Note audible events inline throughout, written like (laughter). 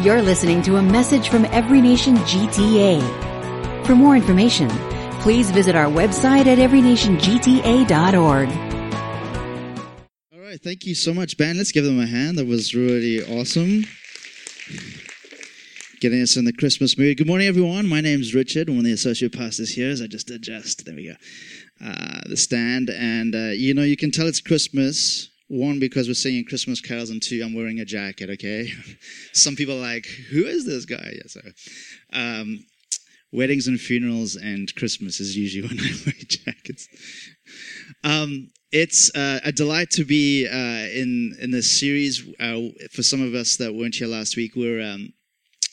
You're listening to a message from Every Nation GTA. For more information, please visit our website at everynationgta.org. All right, thank you so much, Ben. Let's give them a hand. That was really awesome. Getting us in the Christmas mood. Good morning, everyone. My name's Richard. I'm one of the associate pastors here. As I just adjust, there we go, uh, the stand. And uh, you know, you can tell it's Christmas. One, because we're singing Christmas carols, and two, I'm wearing a jacket. Okay, (laughs) some people are like, "Who is this guy?" Yeah, so um, weddings and funerals and Christmas is usually (laughs) when I wear jackets. Um, it's uh, a delight to be uh, in in this series. Uh, for some of us that weren't here last week, we're um,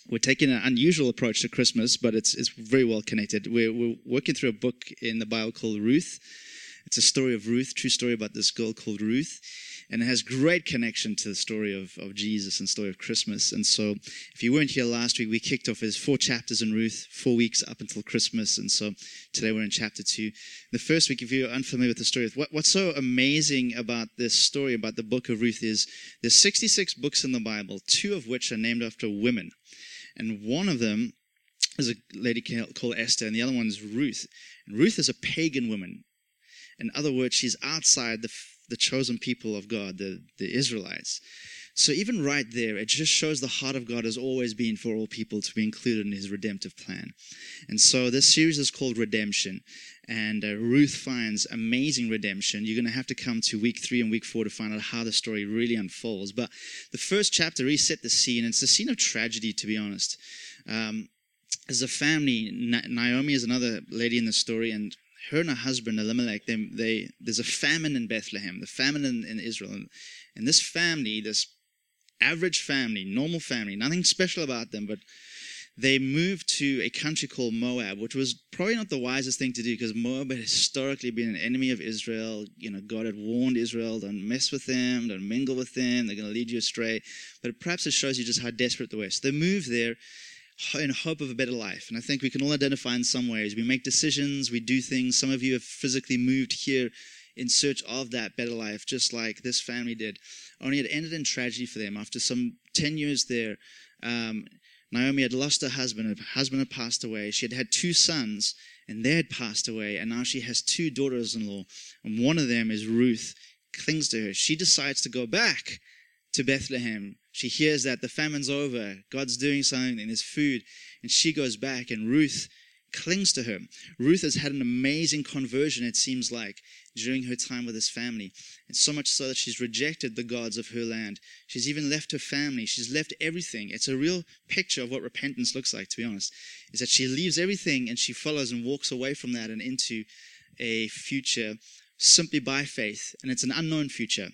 we're taking an unusual approach to Christmas, but it's it's very well connected. We're, we're working through a book in the Bible called Ruth. It's a story of Ruth, true story about this girl called Ruth and it has great connection to the story of, of Jesus and story of Christmas. And so, if you weren't here last week, we kicked off as four chapters in Ruth, four weeks up until Christmas, and so today we're in chapter two. The first week, if you're unfamiliar with the story, what, what's so amazing about this story about the book of Ruth is there's 66 books in the Bible, two of which are named after women, and one of them is a lady called Esther, and the other one is Ruth. And Ruth is a pagan woman. In other words, she's outside the the chosen people of God, the, the Israelites. So even right there, it just shows the heart of God has always been for all people to be included in his redemptive plan. And so this series is called Redemption. And uh, Ruth finds amazing redemption. You're going to have to come to week three and week four to find out how the story really unfolds. But the first chapter reset the scene. It's a scene of tragedy, to be honest. Um, as a family, Naomi is another lady in the story, and her and her husband Elimelech, they, they, there's a famine in Bethlehem, the famine in, in Israel. And, and this family, this average family, normal family, nothing special about them, but they moved to a country called Moab, which was probably not the wisest thing to do because Moab had historically been an enemy of Israel. You know, God had warned Israel, don't mess with them, don't mingle with them, they're going to lead you astray. But perhaps it shows you just how desperate they were. So they moved there in hope of a better life. And I think we can all identify in some ways. We make decisions, we do things. Some of you have physically moved here in search of that better life, just like this family did. Only it ended in tragedy for them. After some 10 years there, um, Naomi had lost her husband. Her husband had passed away. She had had two sons, and they had passed away. And now she has two daughters in law. And one of them is Ruth, clings to her. She decides to go back to Bethlehem she hears that the famine's over, God's doing something, and there's food, and she goes back, and Ruth clings to her. Ruth has had an amazing conversion, it seems like, during her time with this family. And so much so that she's rejected the gods of her land. She's even left her family. She's left everything. It's a real picture of what repentance looks like, to be honest. Is that she leaves everything and she follows and walks away from that and into a future simply by faith. And it's an unknown future.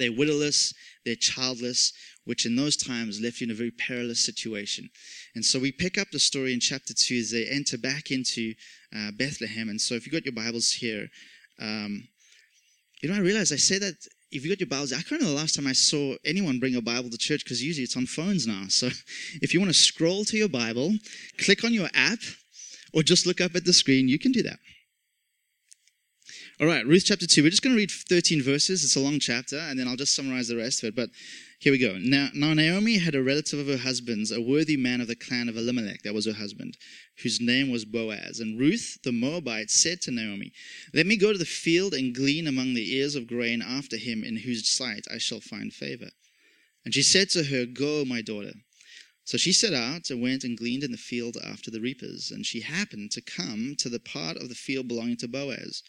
They're widowless, they're childless, which in those times left you in a very perilous situation. And so we pick up the story in chapter 2 as they enter back into uh, Bethlehem. And so if you've got your Bibles here, um, you know, I realize I say that if you got your Bibles, I can't remember the last time I saw anyone bring a Bible to church because usually it's on phones now. So (laughs) if you want to scroll to your Bible, click on your app, or just look up at the screen, you can do that. All right, Ruth chapter 2. We're just going to read 13 verses. It's a long chapter, and then I'll just summarize the rest of it. But here we go. Now, now Naomi had a relative of her husband's, a worthy man of the clan of Elimelech, that was her husband, whose name was Boaz. And Ruth the Moabite said to Naomi, Let me go to the field and glean among the ears of grain after him, in whose sight I shall find favor. And she said to her, Go, my daughter. So she set out and went and gleaned in the field after the reapers. And she happened to come to the part of the field belonging to Boaz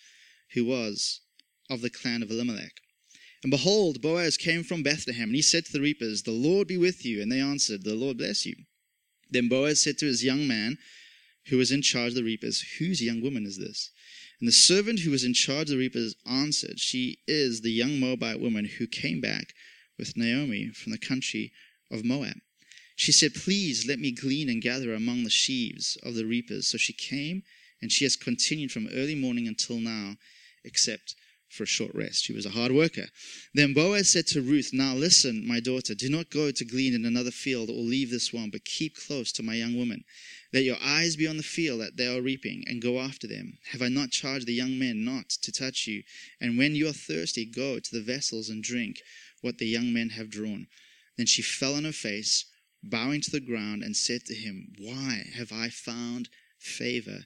who was of the clan of Elimelech. And behold, Boaz came from Bethlehem, and he said to the reapers, The Lord be with you. And they answered, The Lord bless you. Then Boaz said to his young man, who was in charge of the reapers, Whose young woman is this? And the servant who was in charge of the reapers answered, She is the young Moabite woman who came back with Naomi from the country of Moab. She said, Please let me glean and gather among the sheaves of the reapers. So she came, and she has continued from early morning until now except for a short rest. She was a hard worker. Then Boaz said to Ruth, Now listen, my daughter, do not go to glean in another field or leave this one, but keep close to my young woman. Let your eyes be on the field that they are reaping, and go after them. Have I not charged the young men not to touch you? And when you are thirsty, go to the vessels and drink what the young men have drawn. Then she fell on her face, bowing to the ground, and said to him, Why have I found favor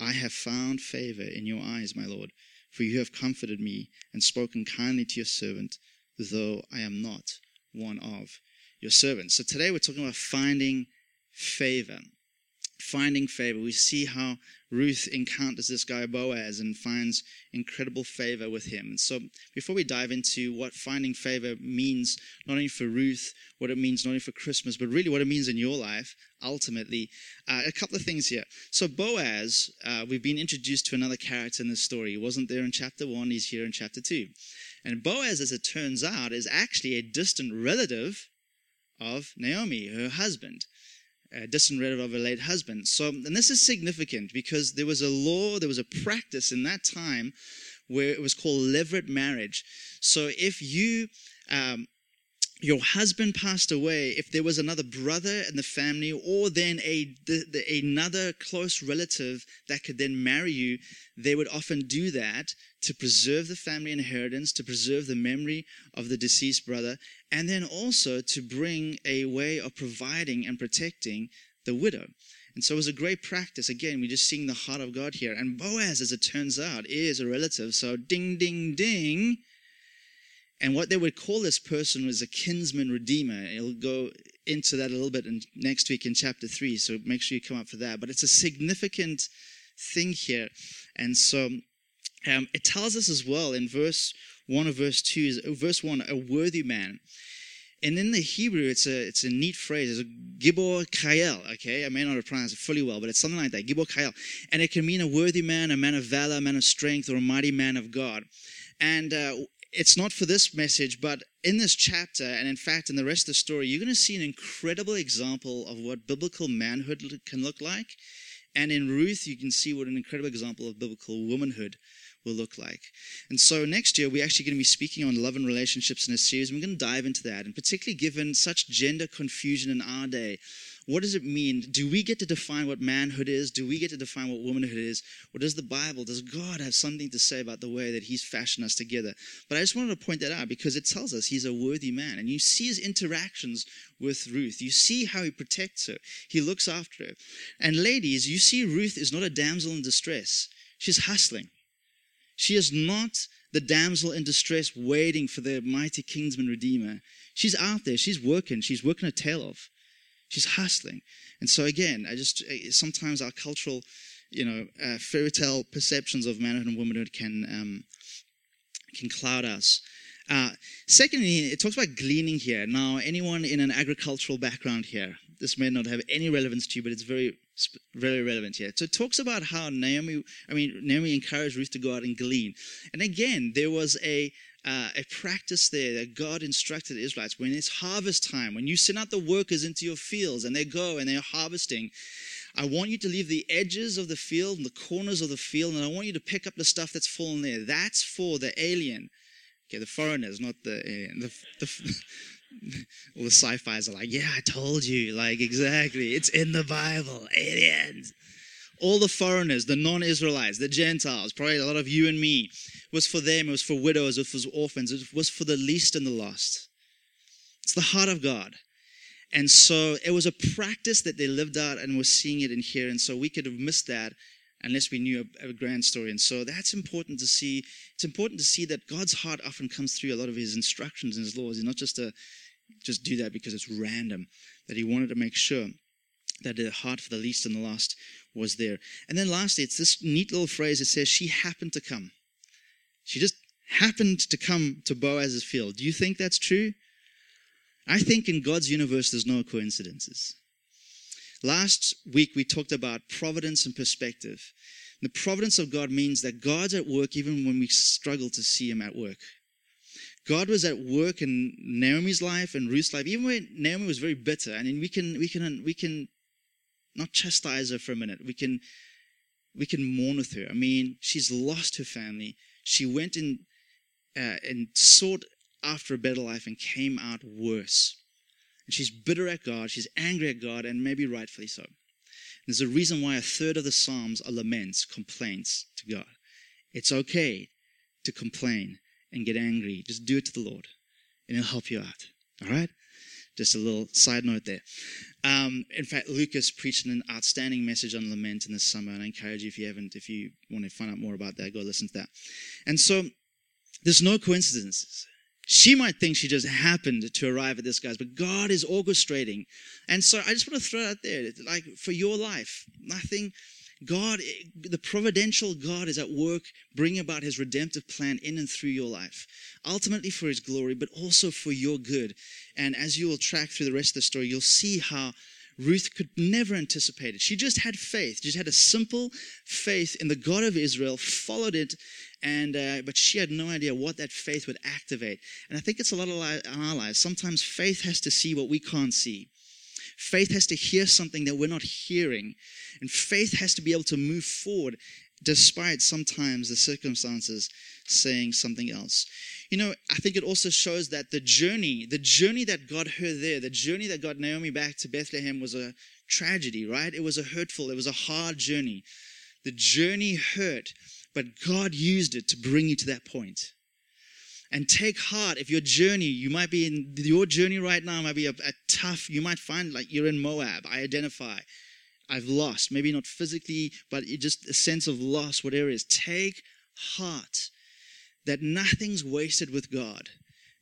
I have found favor in your eyes, my Lord, for you have comforted me and spoken kindly to your servant, though I am not one of your servants. So today we're talking about finding favor. Finding favor. We see how Ruth encounters this guy Boaz and finds incredible favor with him. And so, before we dive into what finding favor means, not only for Ruth, what it means not only for Christmas, but really what it means in your life, ultimately, uh, a couple of things here. So, Boaz, uh, we've been introduced to another character in this story. He wasn't there in chapter one, he's here in chapter two. And Boaz, as it turns out, is actually a distant relative of Naomi, her husband distant relative of her late husband. So, and this is significant because there was a law, there was a practice in that time where it was called levirate marriage. So, if you um, your husband passed away, if there was another brother in the family, or then a the, the, another close relative that could then marry you, they would often do that to preserve the family inheritance, to preserve the memory of the deceased brother, and then also to bring a way of providing and protecting the widow. And so it was a great practice. Again, we're just seeing the heart of God here. And Boaz, as it turns out, is a relative. So ding, ding, ding and what they would call this person was a kinsman redeemer. It'll go into that a little bit in, next week in chapter 3, so make sure you come up for that. But it's a significant thing here. And so um, it tells us as well in verse 1 of verse 2, is, verse 1, a worthy man. And in the Hebrew, it's a it's a neat phrase. It's a gibor kael. Okay, I may not have pronounced it fully well, but it's something like that. Gibor kael, and it can mean a worthy man, a man of valor, a man of strength, or a mighty man of God. And uh, it's not for this message, but in this chapter, and in fact in the rest of the story, you're going to see an incredible example of what biblical manhood can look like. And in Ruth, you can see what an incredible example of biblical womanhood will look like. And so next year, we're actually going to be speaking on love and relationships in a series. We're going to dive into that, and particularly given such gender confusion in our day. What does it mean? Do we get to define what manhood is? Do we get to define what womanhood is? Or does the Bible, does God have something to say about the way that He's fashioned us together? But I just wanted to point that out because it tells us He's a worthy man. And you see His interactions with Ruth. You see how He protects her, He looks after her. And ladies, you see Ruth is not a damsel in distress, she's hustling. She is not the damsel in distress waiting for the mighty kinsman redeemer. She's out there, she's working, she's working her tail off. She's hustling. And so again, I just eh, sometimes our cultural, you know, uh, fairy tale perceptions of manhood and womanhood can um, can cloud us. Uh, secondly, it talks about gleaning here. Now, anyone in an agricultural background here, this may not have any relevance to you, but it's very, very relevant here. So it talks about how Naomi, I mean, Naomi encouraged Ruth to go out and glean. And again, there was a uh, a practice there that God instructed the Israelites when it's harvest time, when you send out the workers into your fields and they go and they're harvesting. I want you to leave the edges of the field and the corners of the field, and I want you to pick up the stuff that's fallen there. That's for the alien. Okay, the foreigners, not the alien. The, the, (laughs) all the sci-fis are like, yeah, I told you. Like, exactly. It's in the Bible. Aliens all the foreigners, the non Israelites, the Gentiles, probably a lot of you and me, was for them, it was for widows, it was for orphans, it was for the least and the lost. It's the heart of God. And so it was a practice that they lived out and were seeing it in here. And so we could have missed that unless we knew a, a, grand story. And so that's important to see. It's important to see that God's heart often comes through a lot of his instructions and his laws. He's not just to just do that because it's random, that he wanted to make sure that the heart for the least and the last was there. And then lastly, it's this neat little phrase that says, She happened to come. She just happened to come to Boaz's field. Do you think that's true? I think in God's universe, there's no coincidences. Last week, we talked about providence and perspective. The providence of God means that God's at work even when we struggle to see Him at work. God was at work in Naomi's life and Ruth's life, even when Naomi was very bitter. And we can, we can, we can not chastise her for a minute. We can we can mourn with her. I mean, she's lost her family. She went in uh, and sought after a better life and came out worse. And she's bitter at God. She's angry at God, and maybe rightfully so. There's a reason why a third of the Psalms are laments, complaints to God. It's okay to complain and get angry. Just do it to the Lord, and He'll help you out. All right? Just a little side note there. Um, in fact, Lucas preached an outstanding message on lament in the summer, and I encourage you if you haven't, if you want to find out more about that, go listen to that. And so, there's no coincidences. She might think she just happened to arrive at this guy's, but God is orchestrating. And so I just want to throw out there, like for your life, nothing God, the providential God is at work bringing about his redemptive plan in and through your life, ultimately for his glory, but also for your good. And as you will track through the rest of the story, you'll see how Ruth could never anticipate it. She just had faith. She just had a simple faith in the God of Israel, followed it, and uh, but she had no idea what that faith would activate. And I think it's a lot of our lives. Sometimes faith has to see what we can't see. Faith has to hear something that we're not hearing. And faith has to be able to move forward despite sometimes the circumstances saying something else. You know, I think it also shows that the journey, the journey that got her there, the journey that got Naomi back to Bethlehem was a tragedy, right? It was a hurtful, it was a hard journey. The journey hurt, but God used it to bring you to that point. and take heart if your journey you might be in your journey right now might be a, a, tough you might find like you're in moab i identify i've lost maybe not physically but just a sense of loss whatever it is take heart that nothing's wasted with god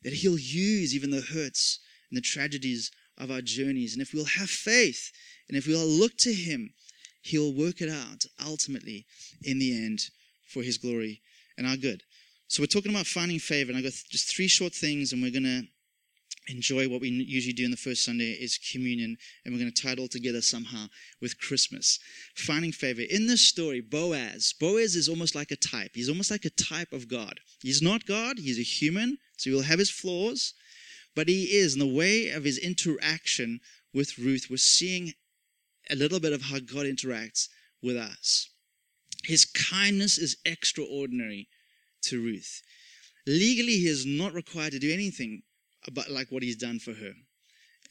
that he'll use even the hurts and the tragedies of our journeys. And if we'll have faith and if we'll look to him he'll work it out ultimately in the end for his glory and our good. So we're talking about finding favor, and I've got just three short things, and we're going to enjoy what we usually do in the first Sunday is communion, and we're going to tie it all together somehow with Christmas. Finding favor. In this story, Boaz, Boaz is almost like a type. He's almost like a type of God. He's not God, he's a human, so he will have his flaws, but he is, in the way of his interaction with Ruth, we're seeing a little bit of how God interacts with us. His kindness is extraordinary to Ruth. Legally, he is not required to do anything about like what he's done for her.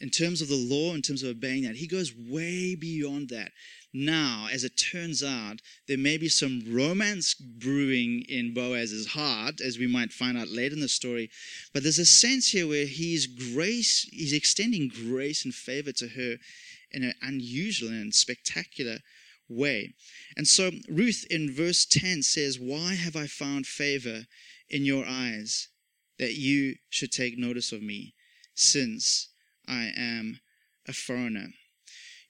In terms of the law, in terms of obeying that, he goes way beyond that. Now, as it turns out, there may be some romance brewing in Boaz's heart, as we might find out later in the story. But there's a sense here where he's grace, he's extending grace and favor to her in an unusual and spectacular way. And so Ruth in verse 10 says, Why have I found favor in your eyes that you should take notice of me, since I am a foreigner?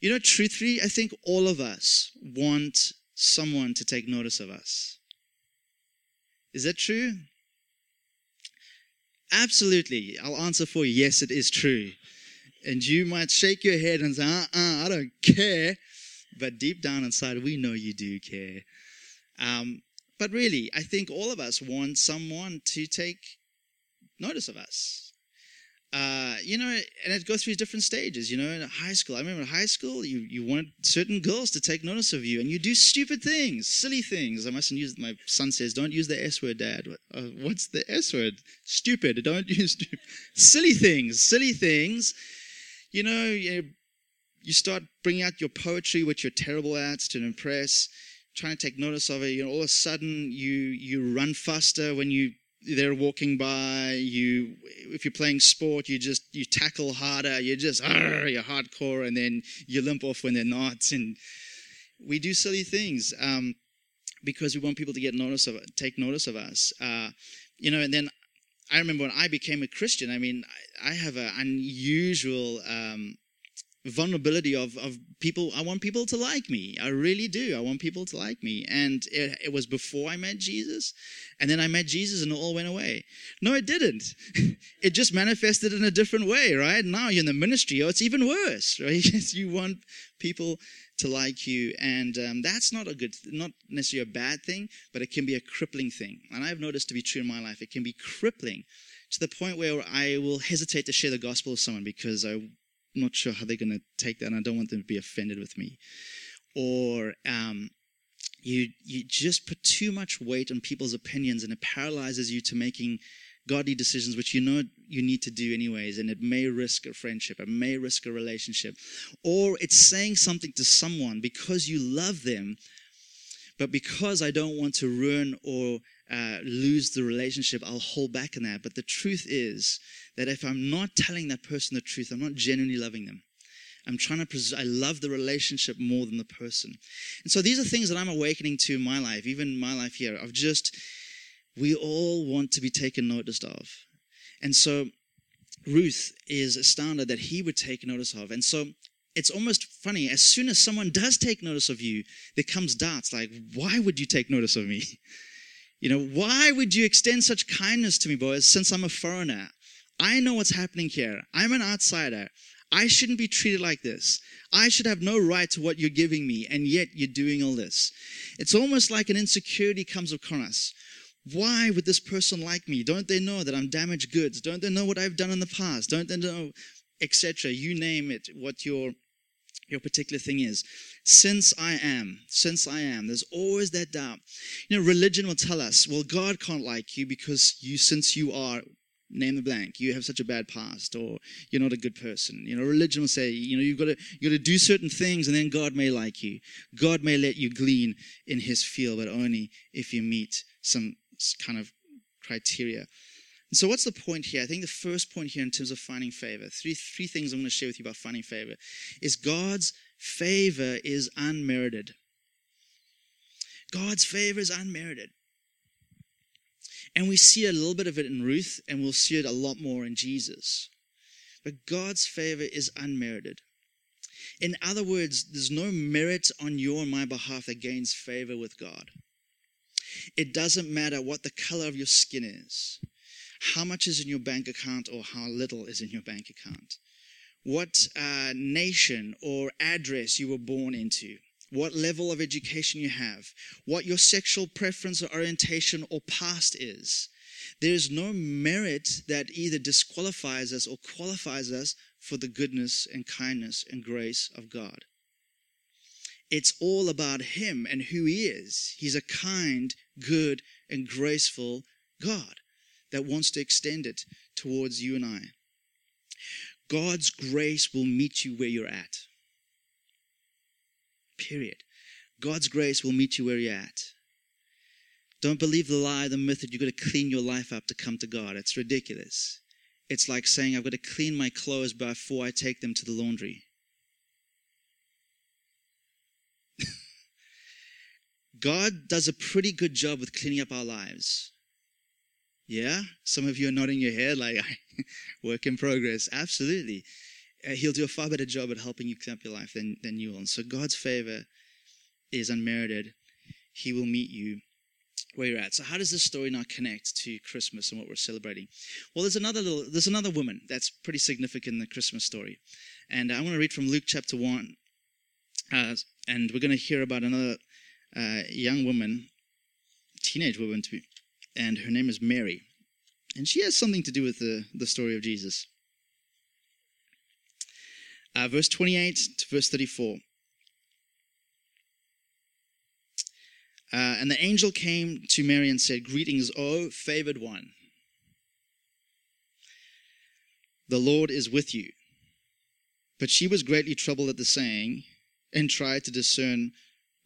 You know, truthfully, I think all of us want someone to take notice of us. Is that true? Absolutely. I'll answer for you. Yes, it is true. And you might shake your head and say, uh uh, I don't care but deep down inside, we know you do care. Um, but really, I think all of us want someone to take notice of us. Uh, you know, and it goes through different stages. You know, in high school, I remember in high school, you, you want certain girls to take notice of you, and you do stupid things, silly things. I mustn't use. My son says, "Don't use the S word, Dad." Uh, what's the S word? Stupid. Don't (laughs) use stupid. silly things. Silly things. You know, you you start bringing out your poetry, which you're terrible at, to impress, trying to take notice of it. You know, all of a sudden you you run faster when you they're walking by. You, if you're playing sport, you just you tackle harder. you're just you're hardcore, and then you limp off when they're not. And we do silly things um, because we want people to get notice of take notice of us. Uh, you know, and then I remember when I became a Christian. I mean, I, I have an unusual. Um, vulnerability of, of people i want people to like me. I really do. I want people to like me. And it, it, was before i met jesus. And then i met jesus and it all went away. No it didn't. (laughs) It just manifested in a different way right? Now you're in the ministry. Or it's even worse (laughs) right? You want people to like you. And um, that's not a good not necessarily a bad thing but it can be a crippling thing. And i've noticed to be true in my life it can be crippling to the point where i will hesitate to share the gospel with someone because i not sure how they're going to take that, and I don't want them to be offended with me. Or um, you you just put too much weight on people's opinions, and it paralyzes you to making godly decisions, which you know you need to do anyways, and it may risk a friendship, it may risk a relationship, or it's saying something to someone because you love them, but because I don't want to ruin or uh, lose the relationship, I'll hold back on that. But the truth is that if I'm not telling that person the truth, I'm not genuinely loving them. I'm trying to pres- I love the relationship more than the person. And so these are things that I'm awakening to in my life, even my life here, of just we all want to be taken notice of. And so Ruth is astounded that he would take notice of. And so it's almost funny. As soon as someone does take notice of you, there comes doubts like, why would you take notice of me? (laughs) You know, why would you extend such kindness to me, Boaz, since I'm a foreigner? I know what's happening here. I'm an outsider. I shouldn't be treated like this. I should have no right to what you're giving me, and yet you're doing all this. It's almost like an insecurity comes upon us. Why would this person like me? Don't they know that I'm damaged goods? Don't they know what I've done in the past? Don't they know, etc.? You name it, what your your particular thing is. Since I am, since I am, there's always that doubt. You know, religion will tell us, well, God can't like you because you, since you are, name the blank, you have such a bad past, or you're not a good person. You know, religion will say, you know, you've got to, you've got to do certain things, and then God may like you. God may let you glean in His field, but only if you meet some kind of criteria. And so, what's the point here? I think the first point here, in terms of finding favor, three three things I'm going to share with you about finding favor, is God's favor is unmerited. God's favor is unmerited. And we see a little bit of it in Ruth, and we'll see it a lot more in Jesus. But God's favor is unmerited. In other words, there's no merit on your and my behalf that gains favor with God. It doesn't matter what the color of your skin is, how much is in your bank account, or how little is in your bank account, what uh, nation or address you were born into, what level of education you have, what your sexual preference or orientation or past is. There is no merit that either disqualifies us or qualifies us for the goodness and kindness and grace of God. It's all about Him and who He is. He's a kind, good, and graceful God that wants to extend it towards you and I. God's grace will meet you where you're at. Period. God's grace will meet you where you're at. Don't believe the lie, the myth that you've got to clean your life up to come to God. It's ridiculous. It's like saying, I've got to clean my clothes before I take them to the laundry. (laughs) God does a pretty good job with cleaning up our lives. Yeah? Some of you are nodding your head like, (laughs) work in progress. Absolutely. Uh, he'll do a far better job at helping you clean up your life than, than you will. And so God's favor is unmerited. He will meet you where you're at. So how does this story now connect to Christmas and what we're celebrating? Well, there's another little, there's another woman that's pretty significant in the Christmas story. And I want to read from Luke chapter 1. Uh, and we're going to hear about another uh, young woman, teenage woman, to be, and her name is Mary. And she has something to do with the, the story of Jesus. Uh, verse 28 to verse 34. Uh, and the angel came to Mary and said, Greetings, O favored one. The Lord is with you. But she was greatly troubled at the saying and tried to discern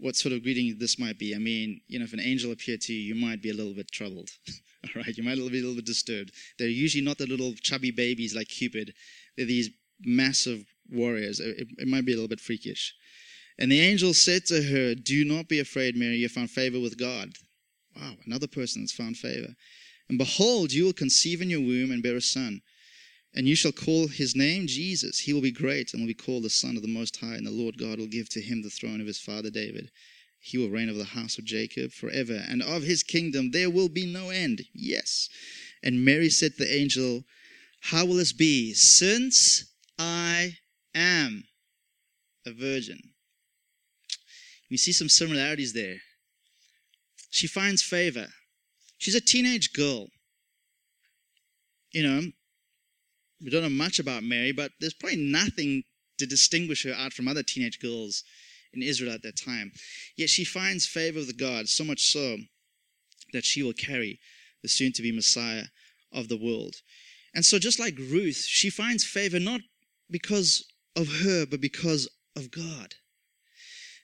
what sort of greeting this might be. I mean, you know, if an angel appeared to you, you might be a little bit troubled. (laughs) All right, you might be a little bit disturbed. They're usually not the little chubby babies like Cupid. They're these massive warriors. It, it might be a little bit freakish. And the angel said to her, Do not be afraid, Mary, you found favor with God. Wow, another person that's found favor. And behold, you will conceive in your womb and bear a son. And you shall call his name Jesus. He will be great and will be called the Son of the Most High. And the Lord God will give to him the throne of his father David. He will reign over the house of Jacob forever. And of his kingdom there will be no end. Yes. And Mary said to the angel, How will this be, since I am a virgin? You see some similarities there. She finds favor. She's a teenage girl. You know, We don't know much about Mary, but there's probably nothing to distinguish her out from other teenage girls in Israel at that time. Yet she finds favor with God, so much so that she will carry the soon to be Messiah of the world. And so, just like Ruth, she finds favor not because of her, but because of God.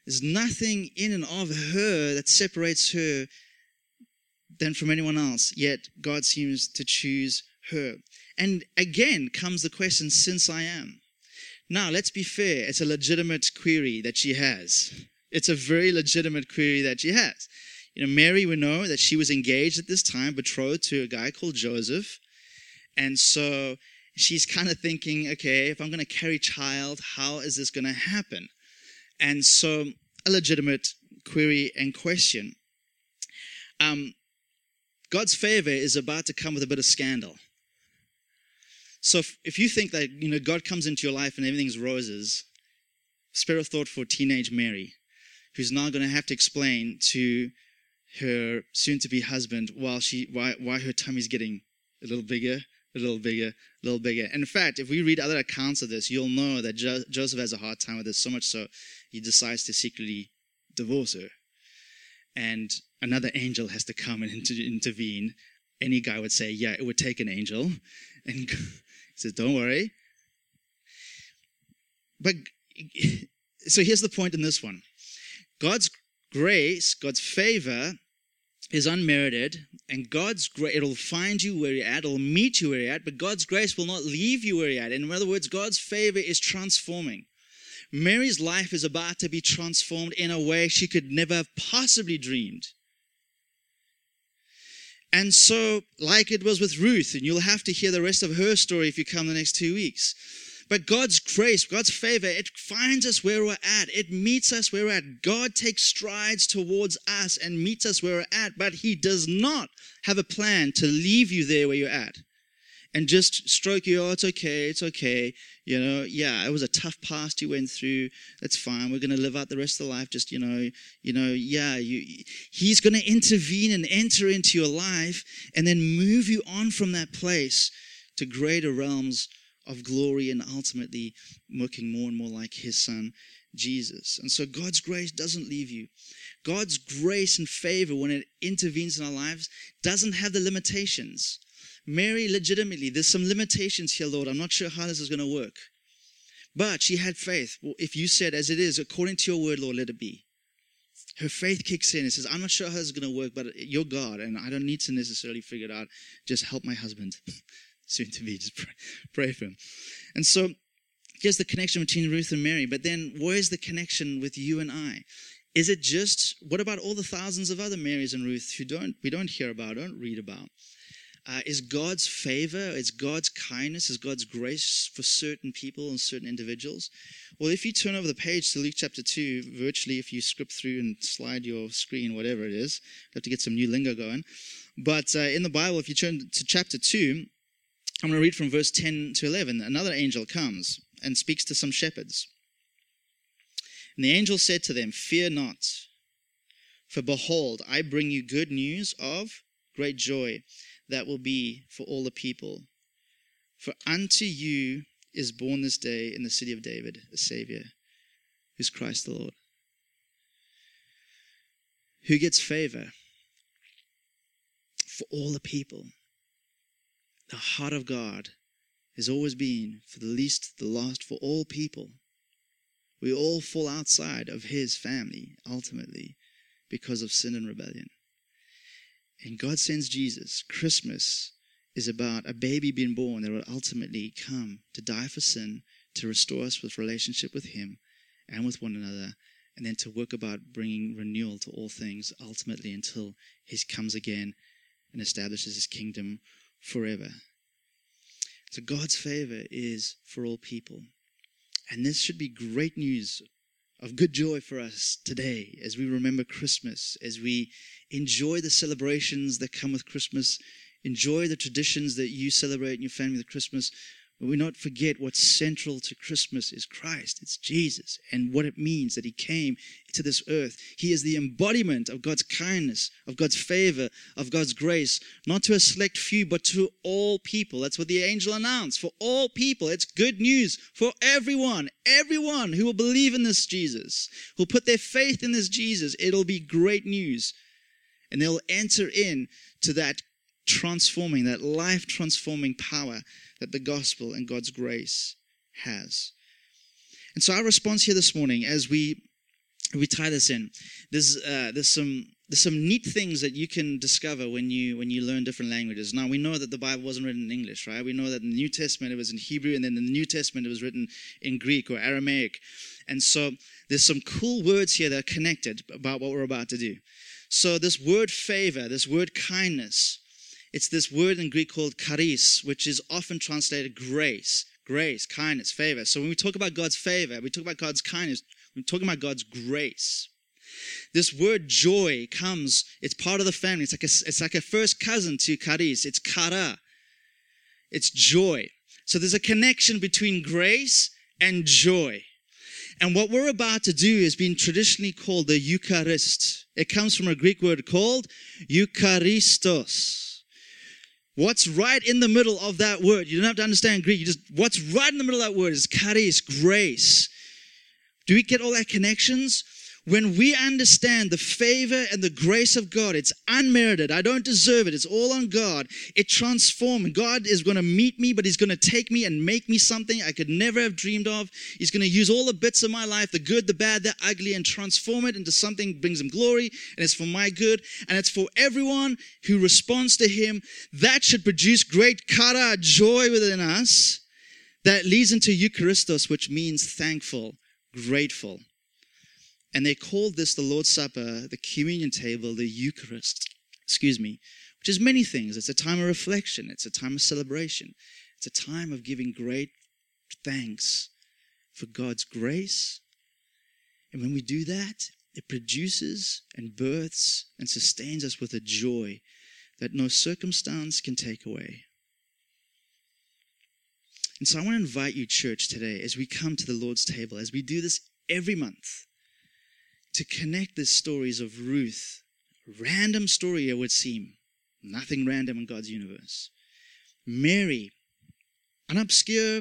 There's nothing in and of her that separates her than from anyone else, yet God seems to choose her. And again comes the question, since I am. Now, let's be fair, it's a legitimate query that she has. It's a very legitimate query that she has. You know, Mary, we know that she was engaged at this time, betrothed to a guy called Joseph. And so she's kind of thinking, okay, if I'm going to carry child, how is this going to happen? And so a legitimate query and question. Um, God's favor is about to come with a bit of scandal. So if, if you think that you know God comes into your life and everything's roses, spare a thought for teenage Mary, who's now going to have to explain to her soon-to-be husband while she why why her tummy's getting a little bigger, a little bigger, a little bigger. And in fact, if we read other accounts of this, you'll know that jo- Joseph has a hard time with this so much so he decides to secretly divorce her. And another angel has to come and (laughs) inter- intervene. Any guy would say, yeah, it would take an angel. And (laughs) says, don't worry. But (laughs) so here's the point in this one God's grace, God's favor is unmerited, and God's grace, it'll find you where you're at, it'll meet you where you're at, but God's grace will not leave you where you're at. In other words, God's favor is transforming. Mary's life is about to be transformed in a way she could never have possibly dreamed. And so, like it was with Ruth, and you'll have to hear the rest of her story if you come the next two weeks. But God's grace, God's favor, it finds us where we're at. It meets us where we're at. God takes strides towards us and meets us where we're at, but He does not have a plan to leave you there where you're at and just stroke you. Oh, it's okay. It's okay. You know, yeah, it was a tough past you went through. That's fine. We're going to live out the rest of the life. Just, you know, you know, yeah, you, he's going to intervene and enter into your life and then move you on from that place to greater realms of glory and ultimately looking more and more like his son, Jesus. And so God's grace doesn't leave you. God's grace and favor, when it intervenes in our lives, doesn't have the limitations Mary, legitimately, there's some limitations here, Lord. I'm not sure how this is going to work. But she had faith. Well, if you said, as it is, according to your word, Lord, let it be. Her faith kicks in and says, I'm not sure how this is going to work, but you're God, and I don't need to necessarily figure it out. Just help my husband, (laughs) soon to be. Just pray, pray for him. And so here's the connection between Ruth and Mary. But then where's the connection with you and I? Is it just, what about all the thousands of other Marys and Ruths who don't, we don't hear about, don't read about? Uh, is God's favor, is God's kindness, is God's grace for certain people and certain individuals. Well, if you turn over the page to Luke chapter 2, virtually if you script through and slide your screen, whatever it is, you have to get some new lingo going. But uh, in the Bible, if you turn to chapter 2, I'm going to read from verse 10 to 11. Another angel comes and speaks to some shepherds. And the angel said to them, Fear not, for behold, I bring you good news of great joy that will be for all the people. For unto you is born this day in the city of David a Savior, who's Christ the Lord. Who gets favor? For all the people. The heart of God has always been for the least, the last, for all people. We all fall outside of His family ultimately because of sin and rebellion. And God sends Jesus. Christmas is about a baby being born that will ultimately come to die for sin, to restore us with relationship with Him and with one another, and then to work about bringing renewal to all things ultimately until He comes again and establishes His kingdom forever. So God's favor is for all people. And this should be great news of good joy for us today as we remember Christmas, as we enjoy the celebrations that come with Christmas, enjoy the traditions that you celebrate in your family with Christmas. We not forget what's central to Christmas is Christ. It's Jesus and what it means that He came to this earth. He is the embodiment of God's kindness, of God's favor, of God's grace, not to a select few, but to all people. That's what the angel announced for all people. It's good news for everyone, everyone who will believe in this Jesus, who will put their faith in this Jesus. It'll be great news. And they'll enter in to that transforming, that life transforming power that the gospel and God's grace has. And so our response here this morning, as we we tie this in, there's uh, there's some there's some neat things that you can discover when you when you learn different languages. Now we know that the Bible wasn't written in English, right? We know that the New Testament it was in Hebrew, and then the New Testament it was written in Greek or Aramaic. And so there's some cool words here that are connected about what we're about to do. So this word favor, this word kindness, it's this word in Greek called charis, which is often translated grace, grace, kindness, favor. So when we talk about God's favor, we talk about God's kindness, we're talking about God's grace. This word joy comes, it's part of the family. It's like a, it's like a first cousin to charis. It's kara. It's joy. So there's a connection between grace and joy. And what we're about to do is being traditionally called the Eucharist. It comes from a Greek word called Eucharistos. What's right in the middle of that word? You don't have to understand Greek. You just what's right in the middle of that word is charis, grace. Do we get all our connections? When we understand the favor and the grace of God, it's unmerited. I don't deserve it. It's all on God. It transforms. God is going to meet me, but He's going to take me and make me something I could never have dreamed of. He's going to use all the bits of my life, the good, the bad, the ugly, and transform it into something brings Him glory, and it's for my good, and it's for everyone who responds to Him. That should produce great kara, joy within us that leads into Eucharistos, which means thankful, grateful. And they called this the Lord's Supper, the communion table, the Eucharist, excuse me, which is many things. It's a time of reflection, it's a time of celebration, it's a time of giving great thanks for God's grace. And when we do that, it produces and births and sustains us with a joy that no circumstance can take away. And so I want to invite you, church, today, as we come to the Lord's table, as we do this every month, to connect the stories of Ruth. Random story, it would seem. Nothing random in God's universe. Mary, an obscure,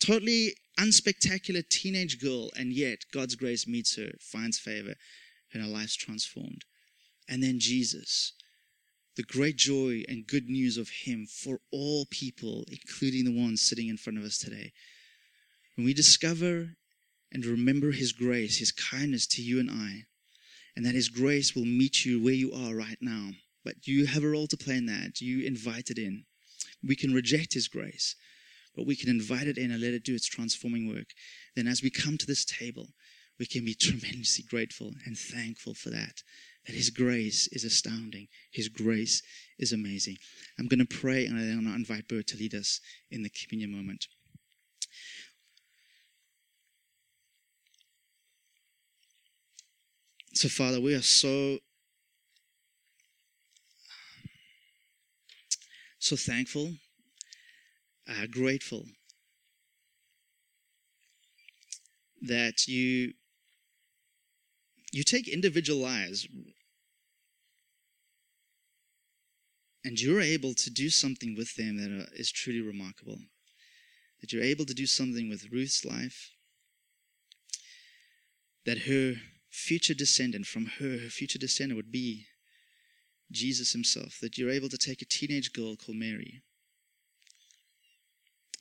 totally unspectacular teenage girl, and yet God's grace meets her, finds favor, and her life's transformed. And then Jesus, the great joy and good news of Him for all people, including the ones sitting in front of us today. When we discover and remember His grace, His kindness to you and I, and that His grace will meet you where you are right now. But you have a role to play in that. You invite it in. We can reject His grace, but we can invite it in and let it do its transforming work. Then, as we come to this table, we can be (laughs) tremendously grateful and thankful for that. That His grace is astounding. His grace is amazing. I'm going to pray and I'm going to invite Bert to lead us in the communion moment. So, Father, we are so, so thankful, uh, grateful that you you take individual lives and you're able to do something with them that is truly remarkable. That you're able to do something with Ruth's life, that her future descendant from her, her future descendant would be Jesus himself. That you're able to take a teenage girl called Mary.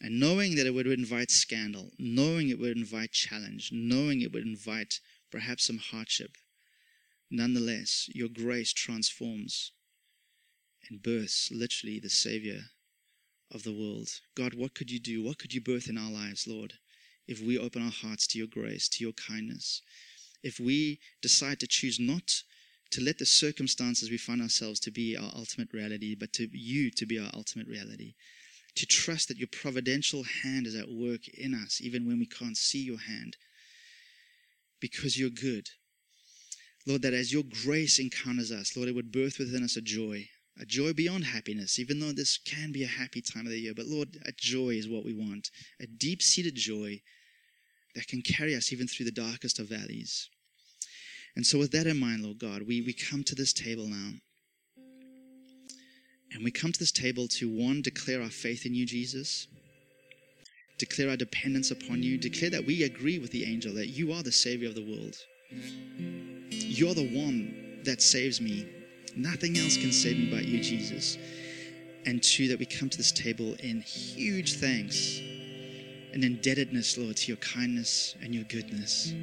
And knowing that it would invite scandal, knowing it would invite challenge, knowing it would invite perhaps some hardship, nonetheless, your grace transforms and births literally the Savior of the world. God, what could you do? What could you birth in our lives, Lord, if we open our hearts to your grace, to your kindness? If we decide to choose not to let the circumstances we find ourselves to be our ultimate reality, but to you to be our ultimate reality. To trust that your providential hand is at work in us, even when we can't see your hand, because you're good. Lord, that as your grace encounters us, Lord, it would birth within us a joy, a joy beyond happiness, even though this can be a happy time of the year. But Lord, a joy is what we want, a deep seated joy that can carry us even through the darkest of valleys. And so, with that in mind, Lord God, we, we come to this table now. And we come to this table to one, declare our faith in you, Jesus, declare our dependence upon you, declare that we agree with the angel that you are the Savior of the world. You're the one that saves me. Nothing else can save me but you, Jesus. And two, that we come to this table in huge thanks and indebtedness, Lord, to your kindness and your goodness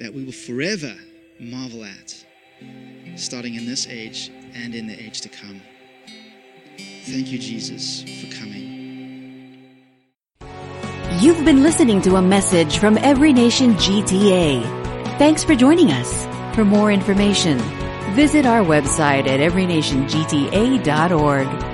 that we will forever marvel at, starting in this age and in the age to come. Thank you, Jesus, for coming. You've been listening to a message from Every Nation GTA. Thanks for joining us. For more information, visit our website at everynationgta.org.